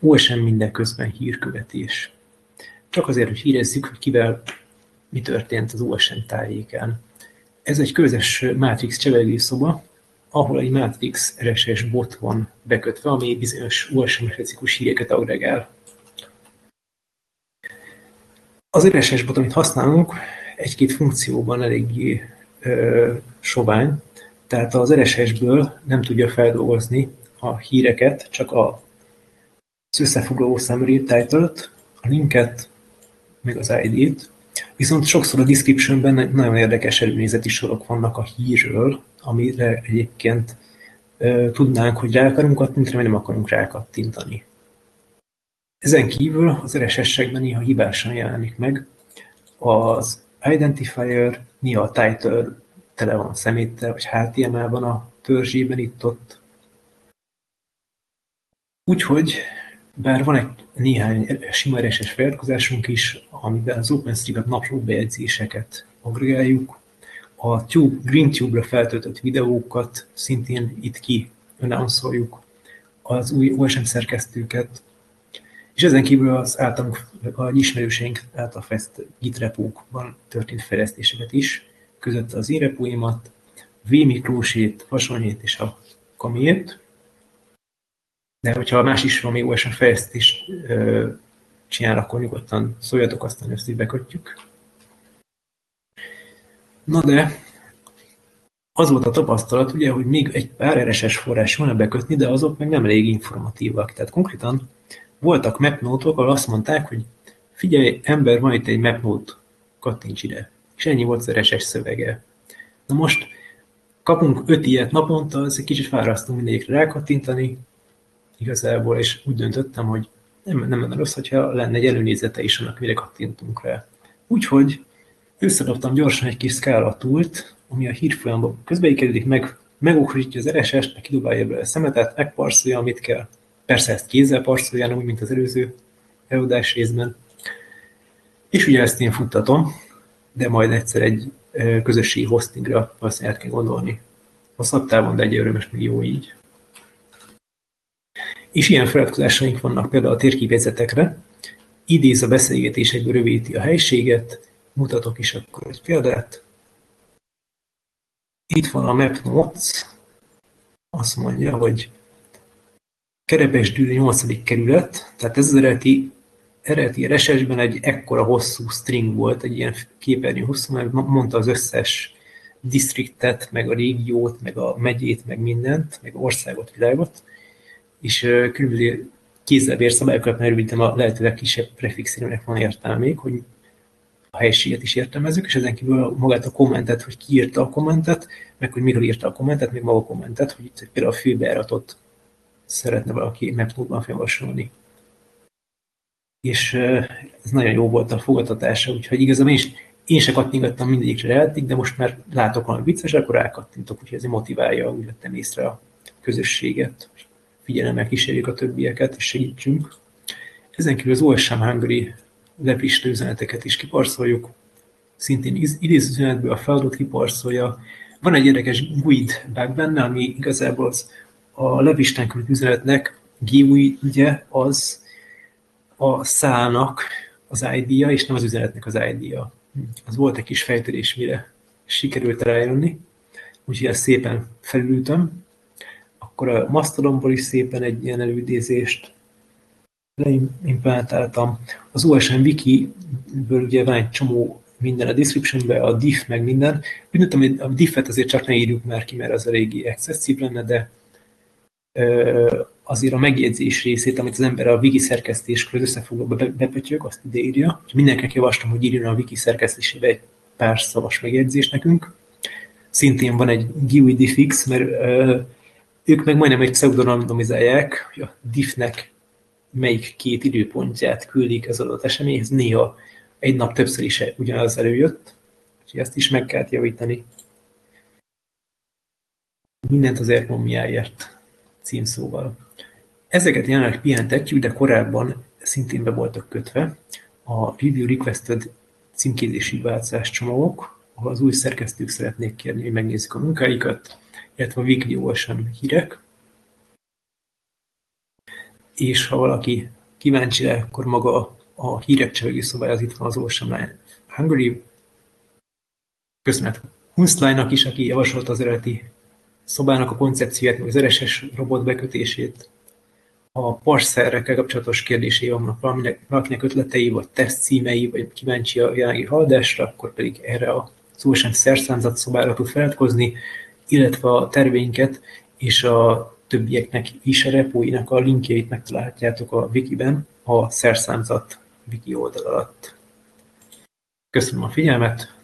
OSM mindeközben hírkövetés. Csak azért, hogy hírezzük, hogy kivel mi történt az OSM tájékán. Ez egy közös Matrix szoba, ahol egy Matrix RSS bot van bekötve, ami bizonyos OSM-specifikus híreket agregál. Az RSS bot, amit használunk, egy-két funkcióban eléggé ö, sovány, tehát az RSS-ből nem tudja feldolgozni a híreket, csak a, az összefoglaló summary title a linket, meg az ID-t, viszont sokszor a descriptionben nagyon érdekes előnézeti sorok vannak a hírről, amire egyébként ö, tudnánk, hogy rá akarunk kattintani, vagy nem akarunk rákattintani. Ezen kívül az RSS-ekben néha hibásan jelenik meg az identifier, néha a title tele van szeméttel, vagy HTML-ban a törzsében itt-ott. Úgyhogy, bár van egy néhány sima RSS feliratkozásunk is, amiben az OpenStreetMap napló bejegyzéseket agregáljuk, a Tube, GreenTube-ra feltöltött videókat szintén itt ki announcoljuk, az új OSM szerkesztőket, és ezen kívül az általunk, a ismerőseink által fejlesztett Git repókban történt fejlesztéseket is, között az én repóimat, V Miklósét, Vasonyét és a Kamiét. De hogyha más is valami OSM fejlesztést csinál, akkor nyugodtan szóljatok, aztán ezt így bekötjük. Na de, az volt a tapasztalat, ugye, hogy még egy pár RSS forrás van bekötni, de azok meg nem elég informatívak. Tehát konkrétan voltak mapnote-ok, ahol azt mondták, hogy figyelj, ember, van itt egy mapnote, kattints ide. És ennyi volt az RSS szövege. Na most kapunk öt ilyet naponta, ez egy kicsit fárasztó mindegyikre rákattintani, igazából, és úgy döntöttem, hogy nem, nem lenne rossz, hogyha lenne egy előnézete is annak, mire kattintunk rá. Úgyhogy összedobtam gyorsan egy kis szkála túlt, ami a hírfolyamban közbeikedik, meg megugrítja az RSS-t, meg kidobálja a szemetet, megparszolja, amit kell. Persze ezt kézzel parszolja, úgy, mint az előző előadás részben. És ugye ezt én futtatom, de majd egyszer egy közösségi hostingra valószínűleg el kell gondolni. Hosszabb távon, de egy örömös még jó így. És ilyen feladkozásaink vannak például a térképjegyzetekre. Idéz a beszélgetésekből rövidíti a helységet, mutatok is akkor egy példát. Itt van a Map Notes, azt mondja, hogy Kerepesdűri 8. kerület, tehát ez az eredeti, eredeti RSS-ben egy ekkora hosszú string volt, egy ilyen képernyő hosszú, mert mondta az összes distriktet, meg a régiót, meg a megyét, meg mindent, meg országot, világot, és különböző kézzelbér szabályokat merültem a lehető legkisebb prefixének van értelme még, hogy a helységet is értelmezzük, és ezen kívül magát a kommentet, hogy ki írta a kommentet, meg hogy miről írta a kommentet, még maga a kommentet, hogy itt például a főbejáratot szeretne valaki MapNode-ban felvasolni. És ez nagyon jó volt a fogadtatása, úgyhogy igazából én is, én se kattingattam mindegyikre eddig, de most már látok valami vicces, akkor rákattintok, úgyhogy ez motiválja, úgy vettem észre a közösséget, figyelemmel kísérjük a többieket, és segítsünk. Ezen kívül az OSM Hungary leplistő üzeneteket is kiparszoljuk, szintén idéző üzenetből a feladat kiparszolja. Van egy érdekes GUID bug benne, ami igazából az a levisten küldött üzenetnek GUI ugye az a szálnak az ID-ja, és nem az üzenetnek az ID-ja. Az volt egy kis fejtörés, mire sikerült rájönni, úgyhogy ezt szépen felültem. Akkor a Mastodonból is szépen egy ilyen elődézést leimplementáltam. Az OSM Wiki-ből ugye van egy csomó minden a descriptionbe, a diff meg minden. Úgy hogy a diffet azért csak ne írjuk már ki, mert az a régi excessive lenne, de azért a megjegyzés részét, amit az ember a wiki szerkesztéskör összefoglalóba bepötyög, azt ide Mindenkinek javaslom, hogy írjon a wiki szerkesztésébe egy pár szavas megjegyzést nekünk. Szintén van egy GUI diffix, mert ők meg majdnem egy pseudonimizálják, hogy a diffnek melyik két időpontját küldik az adott eseményhez. Néha egy nap többször is ugyanaz előjött, úgyhogy ezt is meg kell javítani. Mindent az ergonomiáért címszóval. Ezeket jelenleg pihentetjük, de korábban szintén be voltak kötve a Review Requested címkézési változás csomagok, ahol az új szerkesztők szeretnék kérni, hogy megnézzük a munkáikat, illetve Ocean hírek. és ha valaki kíváncsi le, akkor maga a hírek csevegő szobája az itt van az Ocean Hungary. Köszönet Hunszlájnak is, aki javasolta az eredeti szobának a koncepcióját, az RSS robot bekötését. A parszerrekkel kapcsolatos kérdései vannak valaminek, valakinek ötletei, vagy teszt címei, vagy kíváncsi a jelenlegi haladásra, akkor pedig erre a Ocean szerszámzat szobára tud feladkozni, illetve a terveinket és a többieknek is a repóinak a linkjeit megtalálhatjátok a wikiben, a szerszámzat wiki oldal alatt. Köszönöm a figyelmet,